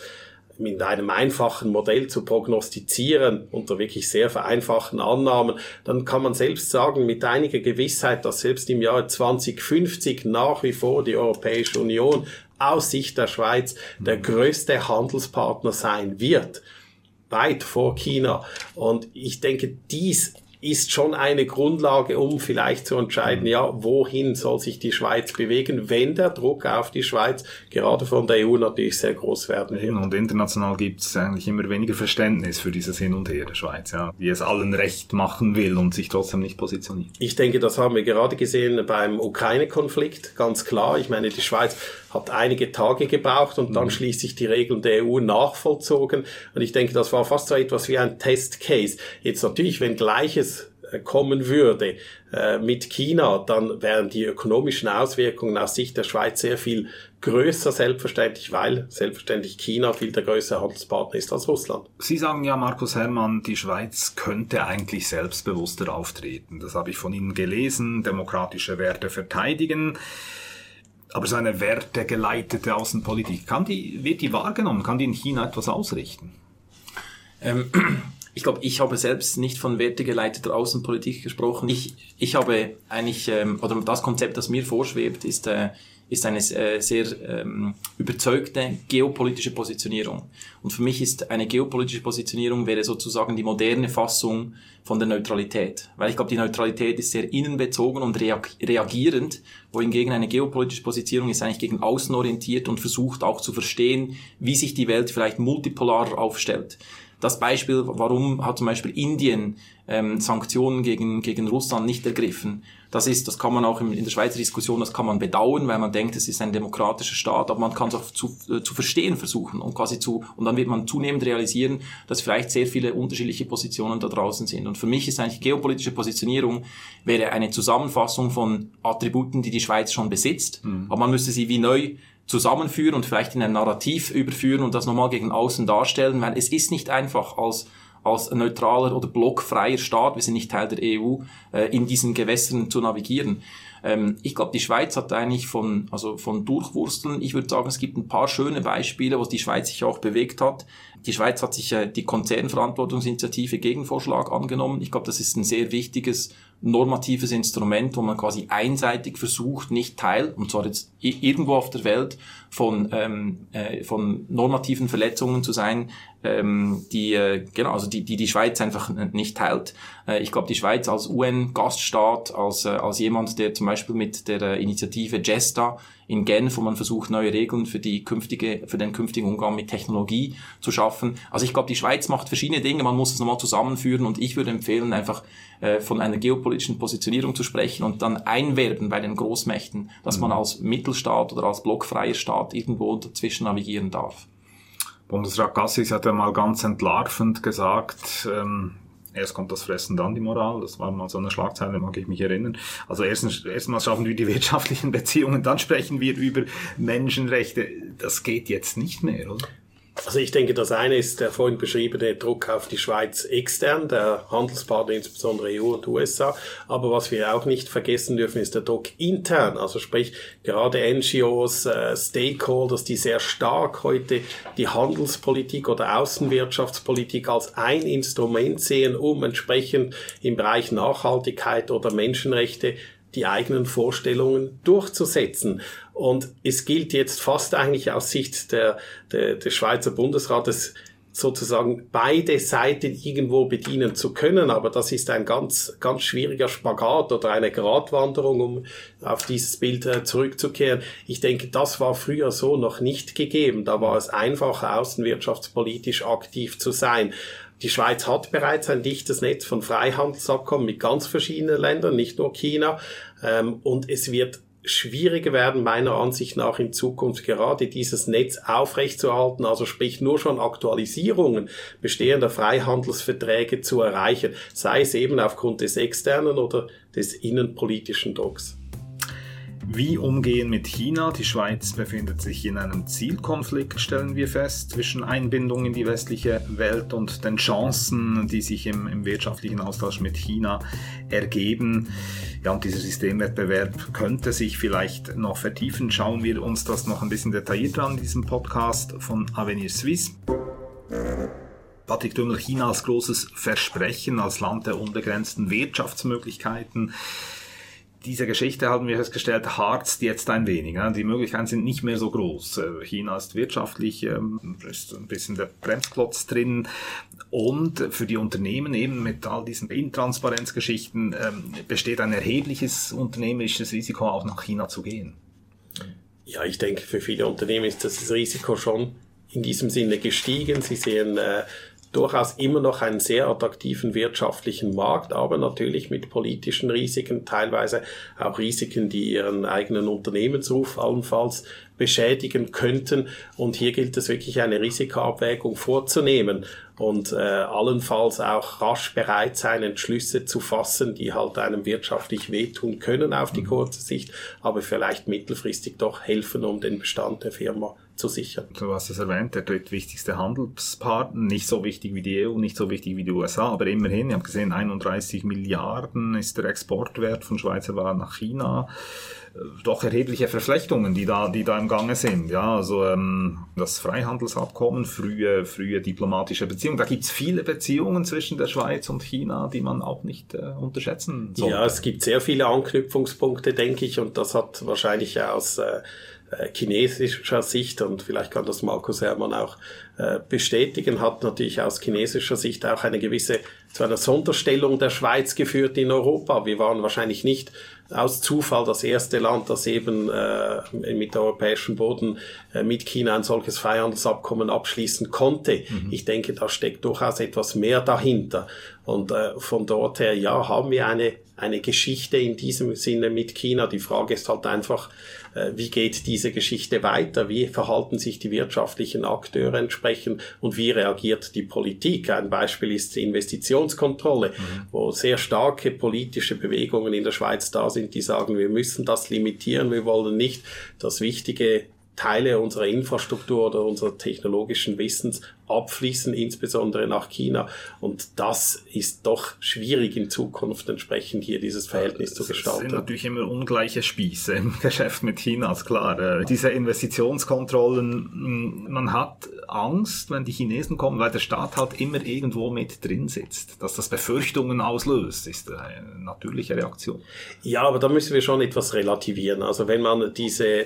mit einem einfachen Modell zu prognostizieren, unter wirklich sehr vereinfachten Annahmen, dann kann man selbst sagen, mit einiger Gewissheit, dass selbst im Jahr 2050 nach wie vor die Europäische Union aus Sicht der Schweiz der größte Handelspartner sein wird weit vor China. Und ich denke, dies ist schon eine Grundlage, um vielleicht zu entscheiden, ja, wohin soll sich die Schweiz bewegen, wenn der Druck auf die Schweiz gerade von der EU natürlich sehr groß werden wird. Und international gibt es eigentlich immer weniger Verständnis für dieses Hin und Her der Schweiz, ja, die es allen recht machen will und sich trotzdem nicht positioniert. Ich denke, das haben wir gerade gesehen beim Ukraine-Konflikt, ganz klar. Ich meine, die Schweiz hat einige Tage gebraucht und dann mhm. schließlich die Regeln der EU nachvollzogen. Und ich denke, das war fast so etwas wie ein Testcase. Jetzt natürlich, wenn Gleiches kommen würde äh, mit China, dann wären die ökonomischen Auswirkungen aus Sicht der Schweiz sehr viel größer, selbstverständlich, weil selbstverständlich China viel der größere Handelspartner ist als Russland. Sie sagen ja, Markus Herrmann, die Schweiz könnte eigentlich selbstbewusster auftreten. Das habe ich von Ihnen gelesen, demokratische Werte verteidigen. Aber so eine wertegeleitete Außenpolitik, kann die, wird die wahrgenommen? Kann die in China etwas ausrichten? Ähm, ich glaube, ich habe selbst nicht von wertegeleiteter Außenpolitik gesprochen. Ich, ich habe eigentlich, ähm, oder das Konzept, das mir vorschwebt, ist, äh, ist eine äh, sehr ähm, überzeugte geopolitische Positionierung. Und für mich ist eine geopolitische Positionierung wäre sozusagen die moderne Fassung von der Neutralität. Weil ich glaube, die Neutralität ist sehr innenbezogen und reagierend, wohingegen eine geopolitische Positionierung ist eigentlich gegen außen orientiert und versucht auch zu verstehen, wie sich die Welt vielleicht multipolarer aufstellt. Das Beispiel, warum hat zum Beispiel Indien ähm, Sanktionen gegen, gegen Russland nicht ergriffen. Das ist, das kann man auch in, der Schweizer Diskussion, das kann man bedauern, weil man denkt, es ist ein demokratischer Staat, aber man kann es auch zu, äh, zu verstehen versuchen und quasi zu, und dann wird man zunehmend realisieren, dass vielleicht sehr viele unterschiedliche Positionen da draußen sind. Und für mich ist eigentlich geopolitische Positionierung wäre eine Zusammenfassung von Attributen, die die Schweiz schon besitzt, mhm. aber man müsste sie wie neu zusammenführen und vielleicht in ein Narrativ überführen und das nochmal gegen außen darstellen, weil es ist nicht einfach als als neutraler oder blockfreier Staat, wir sind nicht Teil der EU, äh, in diesen Gewässern zu navigieren. Ähm, ich glaube, die Schweiz hat eigentlich von, also von Durchwursteln, ich würde sagen, es gibt ein paar schöne Beispiele, wo die Schweiz sich auch bewegt hat. Die Schweiz hat sich äh, die Konzernverantwortungsinitiative Gegenvorschlag angenommen. Ich glaube, das ist ein sehr wichtiges normatives Instrument, wo man quasi einseitig versucht, nicht Teil, und zwar jetzt irgendwo auf der Welt, von, ähm, äh, von normativen Verletzungen zu sein, ähm, die, äh, genau, also die, die die Schweiz einfach nicht teilt. Äh, ich glaube, die Schweiz als UN-Gaststaat, als, äh, als jemand, der zum Beispiel mit der äh, Initiative Gesta in Genf, wo man versucht, neue Regeln für die künftige, für den künftigen Umgang mit Technologie zu schaffen. Also ich glaube, die Schweiz macht verschiedene Dinge, man muss es nochmal zusammenführen und ich würde empfehlen, einfach äh, von einer geopolitischen Positionierung zu sprechen und dann einwerben bei den Großmächten, dass man mhm. als Mittelstaat oder als blockfreier Staat irgendwo dazwischen navigieren darf. Bundesrat Gassis hat ja mal ganz entlarvend gesagt, ähm, erst kommt das Fressen, dann die Moral. Das war mal so eine Schlagzeile, mag ich mich erinnern. Also erstens, erstmal schaffen wir die wirtschaftlichen Beziehungen, dann sprechen wir über Menschenrechte. Das geht jetzt nicht mehr, oder? Also ich denke, das eine ist der vorhin beschriebene Druck auf die Schweiz extern, der Handelspartner insbesondere EU und USA. Aber was wir auch nicht vergessen dürfen, ist der Druck intern. Also sprich, gerade NGOs, äh, Stakeholders, die sehr stark heute die Handelspolitik oder Außenwirtschaftspolitik als ein Instrument sehen, um entsprechend im Bereich Nachhaltigkeit oder Menschenrechte die eigenen Vorstellungen durchzusetzen. Und es gilt jetzt fast eigentlich aus Sicht der, der, des Schweizer Bundesrates, sozusagen beide Seiten irgendwo bedienen zu können. Aber das ist ein ganz, ganz schwieriger Spagat oder eine Gratwanderung, um auf dieses Bild äh, zurückzukehren. Ich denke, das war früher so noch nicht gegeben. Da war es einfacher, außenwirtschaftspolitisch aktiv zu sein. Die Schweiz hat bereits ein dichtes Netz von Freihandelsabkommen mit ganz verschiedenen Ländern, nicht nur China. Ähm, und es wird schwieriger werden, meiner Ansicht nach in Zukunft gerade dieses Netz aufrechtzuerhalten, also sprich nur schon Aktualisierungen bestehender Freihandelsverträge zu erreichen, sei es eben aufgrund des externen oder des innenpolitischen Drucks. Wie umgehen mit China? Die Schweiz befindet sich in einem Zielkonflikt, stellen wir fest, zwischen Einbindung in die westliche Welt und den Chancen, die sich im, im wirtschaftlichen Austausch mit China ergeben. Ja, und dieser Systemwettbewerb könnte sich vielleicht noch vertiefen. Schauen wir uns das noch ein bisschen detaillierter an, diesem Podcast von Avenir Suisse. Patrick Dümmel, China als großes Versprechen, als Land der unbegrenzten Wirtschaftsmöglichkeiten diese Geschichte haben wir festgestellt, harzt jetzt ein wenig. Die Möglichkeiten sind nicht mehr so groß. Äh, China ist wirtschaftlich, ähm, ist ein bisschen der Bremsklotz drin. Und für die Unternehmen eben mit all diesen Intransparenzgeschichten ähm, besteht ein erhebliches unternehmerisches Risiko, auch nach China zu gehen. Ja, ich denke, für viele Unternehmen ist das Risiko schon in diesem Sinne gestiegen. Sie sehen äh, durchaus immer noch einen sehr attraktiven wirtschaftlichen Markt, aber natürlich mit politischen Risiken, teilweise auch Risiken, die ihren eigenen Unternehmensruf allenfalls beschädigen könnten. Und hier gilt es wirklich eine Risikoabwägung vorzunehmen und äh, allenfalls auch rasch bereit sein, Entschlüsse zu fassen, die halt einem wirtschaftlich wehtun können auf die mhm. kurze Sicht, aber vielleicht mittelfristig doch helfen, um den Bestand der Firma zu sichern. Du hast es erwähnt, der drittwichtigste Handelspartner, nicht so wichtig wie die EU, nicht so wichtig wie die USA, aber immerhin, ihr habt gesehen, 31 Milliarden ist der Exportwert von Schweizer Waren nach China. Äh, doch erhebliche Verflechtungen, die da, die da im Gange sind. Ja, also ähm, das Freihandelsabkommen, frühe, frühe diplomatische Beziehungen. Da gibt's viele Beziehungen zwischen der Schweiz und China, die man auch nicht äh, unterschätzen sollte. Ja, es gibt sehr viele Anknüpfungspunkte, denke ich, und das hat wahrscheinlich aus äh, äh, chinesischer Sicht, und vielleicht kann das Markus Hermann auch äh, bestätigen, hat natürlich aus chinesischer Sicht auch eine gewisse, zu einer Sonderstellung der Schweiz geführt in Europa. Wir waren wahrscheinlich nicht aus Zufall das erste Land, das eben äh, mit europäischem Boden äh, mit China ein solches Freihandelsabkommen abschließen konnte. Mhm. Ich denke, da steckt durchaus etwas mehr dahinter. Und äh, von dort her, ja, haben wir eine, eine Geschichte in diesem Sinne mit China. Die Frage ist halt einfach, äh, wie geht diese Geschichte weiter? Wie verhalten sich die wirtschaftlichen Akteure entsprechend und wie reagiert die Politik? Ein Beispiel ist die Investitionskontrolle, mhm. wo sehr starke politische Bewegungen in der Schweiz da sind, die sagen, wir müssen das limitieren, wir wollen nicht, dass wichtige Teile unserer Infrastruktur oder unserer technologischen Wissens abfließen, insbesondere nach China. Und das ist doch schwierig in Zukunft entsprechend hier dieses Verhältnis ja, zu gestalten. Es sind natürlich immer ungleiche Spieße im Geschäft mit China, ist klar. Äh, diese Investitionskontrollen, man hat Angst, wenn die Chinesen kommen, weil der Staat halt immer irgendwo mit drin sitzt. Dass das Befürchtungen auslöst, ist eine natürliche Reaktion. Ja, aber da müssen wir schon etwas relativieren. Also wenn man diese äh,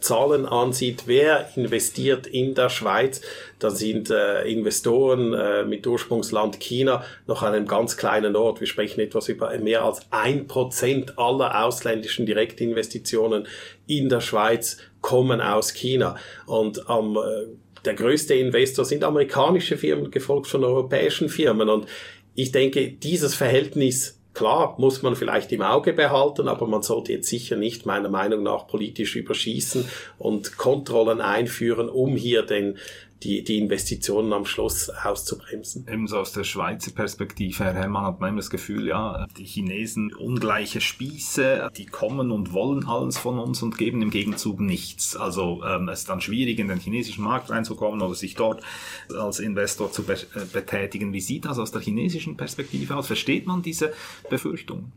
Zahlen ansieht, wer investiert in der Schweiz, dann sind äh, Investoren äh, mit Ursprungsland China noch an einem ganz kleinen Ort. Wir sprechen etwas über mehr als ein Prozent aller ausländischen Direktinvestitionen in der Schweiz kommen aus China. Und am äh, der größte Investor sind amerikanische Firmen, gefolgt von europäischen Firmen. Und ich denke, dieses Verhältnis klar, muss man vielleicht im Auge behalten, aber man sollte jetzt sicher nicht meiner Meinung nach politisch überschießen und Kontrollen einführen, um hier den die, die Investitionen am Schluss auszubremsen. Ebenso aus der Schweizer Perspektive, Herr Herrmann, hat man das Gefühl, ja, die Chinesen ungleiche Spieße, die kommen und wollen alles von uns und geben im Gegenzug nichts. Also ähm, es ist dann schwierig, in den chinesischen Markt reinzukommen oder sich dort als Investor zu be äh, betätigen. Wie sieht das aus der chinesischen Perspektive aus? Versteht man diese Befürchtungen?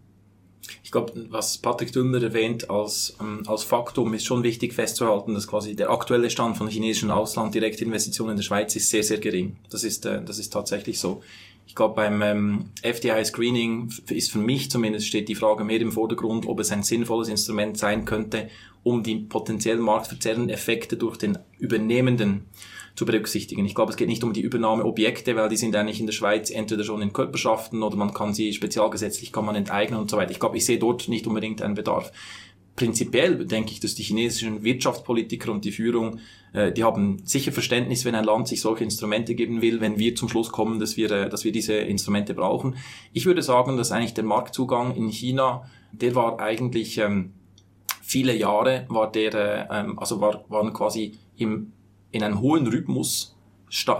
Ich glaube, was Patrick Dünner erwähnt als, ähm, als Faktum, ist schon wichtig festzuhalten, dass quasi der aktuelle Stand von chinesischen Ausland-Direktinvestitionen in der Schweiz ist sehr, sehr gering. Das ist, äh, das ist tatsächlich so. Ich glaube, beim ähm, FDI-Screening ist für mich zumindest steht die Frage mehr im Vordergrund, ob es ein sinnvolles Instrument sein könnte, um die potenziell marktverzerrenden Effekte durch den übernehmenden zu berücksichtigen. Ich glaube, es geht nicht um die Übernahmeobjekte, weil die sind eigentlich in der Schweiz entweder schon in Körperschaften oder man kann sie spezialgesetzlich kann man enteignen und so weiter. Ich glaube, ich sehe dort nicht unbedingt einen Bedarf. Prinzipiell denke ich, dass die chinesischen Wirtschaftspolitiker und die Führung, äh, die haben sicher Verständnis, wenn ein Land sich solche Instrumente geben will, wenn wir zum Schluss kommen, dass wir, äh, dass wir diese Instrumente brauchen. Ich würde sagen, dass eigentlich der Marktzugang in China, der war eigentlich ähm, viele Jahre, war der, äh, ähm, also war, waren quasi im in einem hohen Rhythmus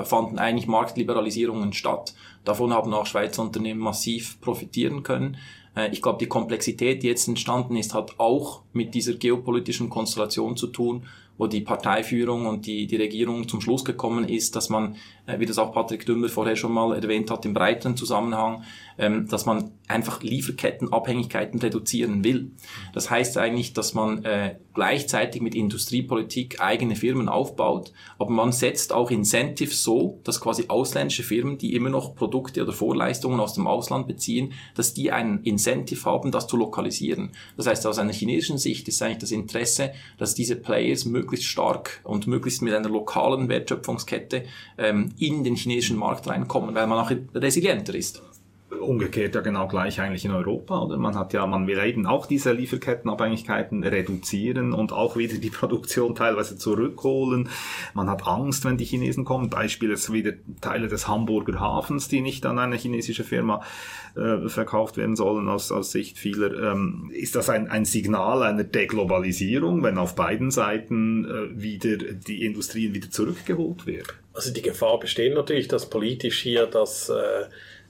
fanden eigentlich Marktliberalisierungen statt. Davon haben auch Schweizer Unternehmen massiv profitieren können. Äh, ich glaube, die Komplexität, die jetzt entstanden ist, hat auch mit dieser geopolitischen Konstellation zu tun, wo die Parteiführung und die, die Regierung zum Schluss gekommen ist, dass man, wie das auch Patrick Dümmer vorher schon mal erwähnt hat, im breiteren Zusammenhang, ähm, dass man einfach Lieferkettenabhängigkeiten reduzieren will. Das heißt eigentlich, dass man äh, gleichzeitig mit Industriepolitik eigene Firmen aufbaut, aber man setzt auch Incentives so, dass quasi ausländische Firmen, die immer noch Produkte oder Vorleistungen aus dem Ausland beziehen, dass die einen Incentive haben, das zu lokalisieren. Das heißt, aus einer chinesischen Sicht ist eigentlich das Interesse, dass diese Players möglichst stark und möglichst mit einer lokalen Wertschöpfungskette ähm, in den chinesischen Markt reinkommen, weil man auch resilienter ist umgekehrt ja genau gleich eigentlich in Europa, oder? Man hat ja, man will eben auch diese Lieferkettenabhängigkeiten reduzieren und auch wieder die Produktion teilweise zurückholen. Man hat Angst, wenn die Chinesen kommen. Beispiel ist wieder Teile des Hamburger Hafens, die nicht an eine chinesische Firma äh, verkauft werden sollen aus, aus Sicht vieler. Ähm, ist das ein, ein Signal einer Deglobalisierung, wenn auf beiden Seiten äh, wieder die Industrien wieder zurückgeholt werden? Also die Gefahr besteht natürlich, dass politisch hier das äh,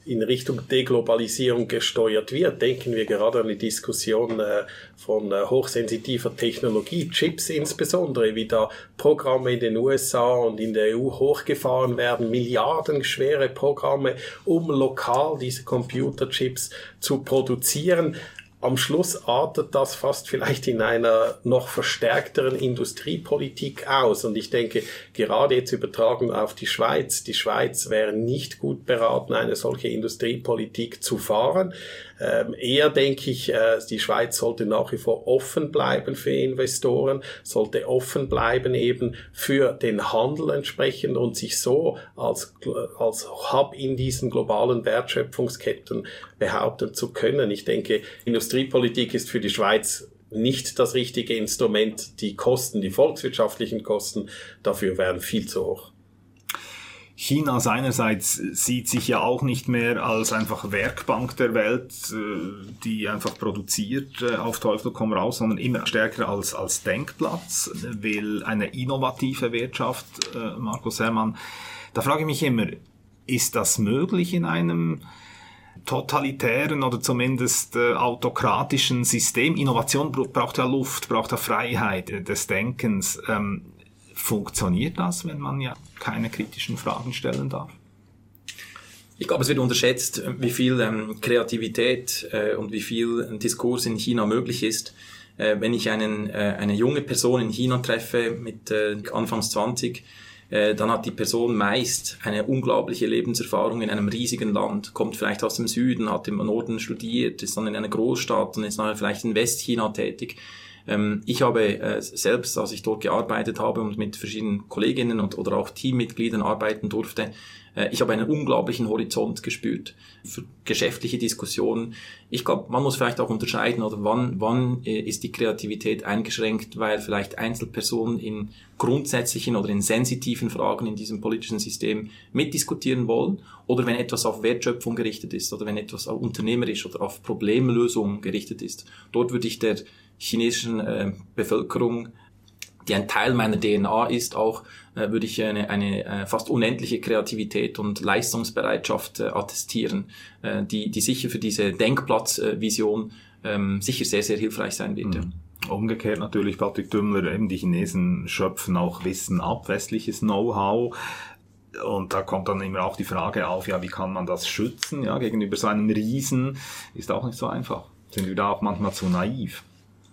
in Richtung Deglobalisierung gesteuert wird. Denken wir gerade an die Diskussion äh, von äh, hochsensitiver Technologie, Chips insbesondere, wie da Programme in den USA und in der EU hochgefahren werden, milliardenschwere Programme, um lokal diese Computerchips zu produzieren am Schluss artet das fast vielleicht in einer noch verstärkteren Industriepolitik aus. Und ich denke, gerade jetzt übertragen auf die Schweiz, die Schweiz wäre nicht gut beraten, eine solche Industriepolitik zu fahren. Ähm, eher denke ich, äh, die Schweiz sollte nach wie vor offen bleiben für Investoren, sollte offen bleiben eben für den Handel entsprechend und sich so als, als Hub in diesen globalen Wertschöpfungsketten behaupten zu können. Ich denke, Industriepolitik ist für die Schweiz nicht das richtige Instrument. Die Kosten, die volkswirtschaftlichen Kosten dafür wären viel zu hoch. China seinerseits sieht sich ja auch nicht mehr als einfach Werkbank der Welt, äh, die einfach produziert äh, auf Teufel komm raus, sondern immer stärker als, als Denkplatz, will eine innovative Wirtschaft, äh, Markus Herrmann. Da frage ich mich immer, ist das möglich in einem totalitären oder zumindest autokratischen System? Innovation braucht ja Luft, braucht ja Freiheit des Denkens. Ähm, Funktioniert das, wenn man ja keine kritischen Fragen stellen darf? Ich glaube, es wird unterschätzt, wie viel ähm, Kreativität äh, und wie viel Diskurs in China möglich ist. Äh, wenn ich einen, äh, eine junge Person in China treffe mit äh, Anfangs 20, äh, dann hat die Person meist eine unglaubliche Lebenserfahrung in einem riesigen Land, kommt vielleicht aus dem Süden, hat im Norden studiert, ist dann in einer Großstadt und ist nachher vielleicht in Westchina tätig ich habe äh, selbst, als ich dort gearbeitet habe und mit verschiedenen Kolleginnen und, oder auch Teammitgliedern arbeiten durfte, äh, ich habe einen unglaublichen Horizont gespürt für geschäftliche Diskussionen. Ich glaube, man muss vielleicht auch unterscheiden, oder wann, wann äh, ist die Kreativität eingeschränkt, weil vielleicht Einzelpersonen in grundsätzlichen oder in sensitiven Fragen in diesem politischen System mitdiskutieren wollen, oder wenn etwas auf Wertschöpfung gerichtet ist, oder wenn etwas unternehmerisch oder auf Problemlösung gerichtet ist. Dort würde ich der chinesischen äh, Bevölkerung die ein Teil meiner DNA ist, auch äh, würde ich eine, eine äh, fast unendliche Kreativität und Leistungsbereitschaft äh, attestieren, äh, die, die sicher für diese Denkplatzvision ähm, sicher sehr, sehr hilfreich sein wird. Mhm. Umgekehrt natürlich, Patrick Dümmler, eben die Chinesen schöpfen auch Wissen ab, westliches Know-how. Und da kommt dann immer auch die Frage auf, ja, wie kann man das schützen, ja, gegenüber so einem Riesen, ist auch nicht so einfach. Sind wir da auch manchmal zu naiv?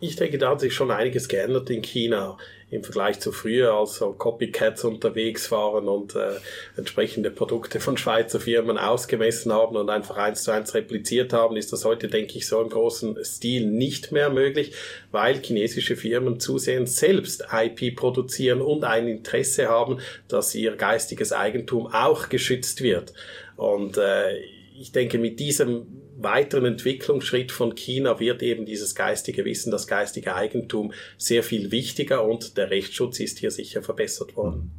Ich denke, da hat sich schon einiges geändert in China im Vergleich zu früher, als so Copycats unterwegs waren und äh, entsprechende Produkte von Schweizer Firmen ausgemessen haben und einfach eins zu eins repliziert haben, ist das heute, denke ich, so im großen Stil nicht mehr möglich, weil chinesische Firmen zusehends selbst IP produzieren und ein Interesse haben, dass ihr geistiges Eigentum auch geschützt wird. Und äh, ich denke, mit diesem weiteren Entwicklungsschritt von China wird eben dieses geistige Wissen, das geistige Eigentum sehr viel wichtiger und der Rechtsschutz ist hier sicher verbessert worden.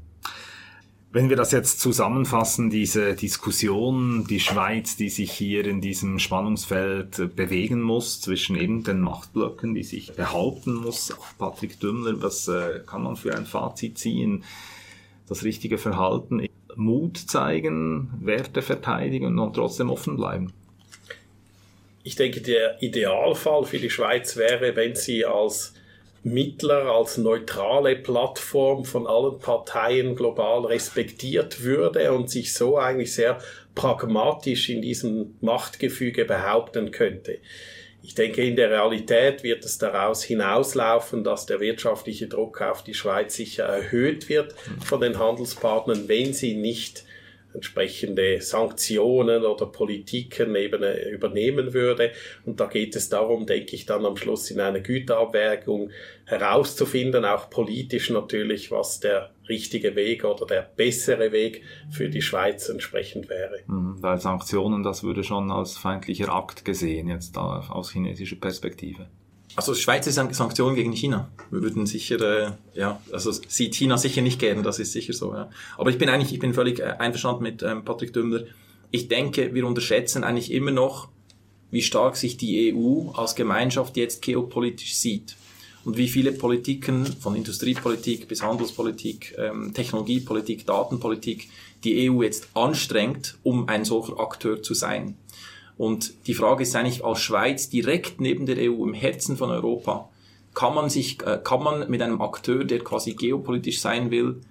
Wenn wir das jetzt zusammenfassen, diese Diskussion, die Schweiz, die sich hier in diesem Spannungsfeld bewegen muss zwischen eben den Machtblöcken, die sich behaupten muss, auch Patrick Dümmler, was äh, kann man für ein Fazit ziehen? Das richtige Verhalten, Mut zeigen, Werte verteidigen und trotzdem offen bleiben ich denke, der Idealfall für die Schweiz wäre, wenn sie als Mittler, als neutrale Plattform von allen Parteien global respektiert würde und sich so eigentlich sehr pragmatisch in diesem Machtgefüge behaupten könnte. Ich denke, in der Realität wird es daraus hinauslaufen, dass der wirtschaftliche Druck auf die Schweiz sicher erhöht wird von den Handelspartnern, wenn sie nicht entsprechende Sanktionen oder Politiken eben äh, übernehmen würde. Und da geht es darum, denke ich, dann am Schluss in einer Güterabwägung herauszufinden, auch politisch natürlich, was der richtige Weg oder der bessere Weg für die Schweiz entsprechend wäre. Mhm, weil Sanktionen, das würde schon als feindlicher Akt gesehen, jetzt aus chinesischer Perspektive. Also Schweizer Sanktionen gegen China. Wir würden sicher, äh, ja, also sieht China sicher nicht gern, das ist sicher so. Ja. Aber ich bin eigentlich, ich bin völlig äh, einverstanden mit ähm, Patrick Dümmler. Ich denke, wir unterschätzen eigentlich immer noch, wie stark sich die EU als Gemeinschaft jetzt geopolitisch sieht und wie viele Politiken von Industriepolitik bis Handelspolitik, ähm, Technologiepolitik, Datenpolitik die EU jetzt anstrengt, um ein solcher Akteur zu sein. Und die Frage ist eigentlich als Schweiz direkt neben der EU im Herzen von Europa, kann man sich, äh, kann man mit einem Akteur, der quasi geopolitisch sein will,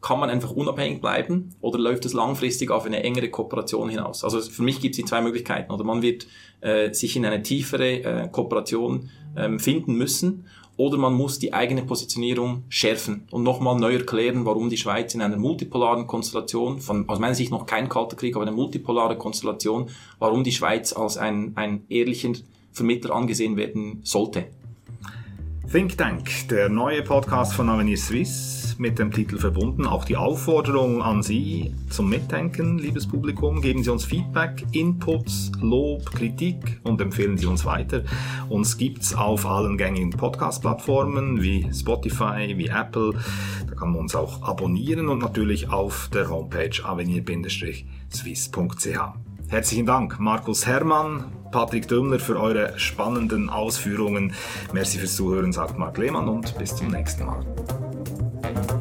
kann man einfach unabhängig bleiben oder läuft es langfristig auf eine engere Kooperation hinaus? Also für mich gibt es die zwei Möglichkeiten. Oder man wird äh, sich in eine tiefere äh, Kooperation ähm, finden müssen oder man muss die eigene Positionierung schärfen und nochmal neu erklären, warum die Schweiz in einer multipolaren Konstellation, von aus meiner Sicht noch kein kalter Krieg, aber eine multipolare Konstellation, warum die Schweiz als ein, ein ehrlicher Vermittler angesehen werden sollte. Think Tank, der neue Podcast von Avenir Suisse mit dem Titel verbunden. Auch die Aufforderung an Sie zum Mitdenken, liebes Publikum. Geben Sie uns Feedback, Inputs, Lob, Kritik und empfehlen Sie uns weiter. Uns gibt's auf allen gängigen Podcast-Plattformen wie Spotify, wie Apple. Da kann man uns auch abonnieren und natürlich auf der Homepage avenir-swiss.ch. Herzlichen Dank, Markus Herrmann, Patrick Dümmler, für eure spannenden Ausführungen. Merci fürs Zuhören, sagt Marc Lehmann und bis zum nächsten Mal. Thank you.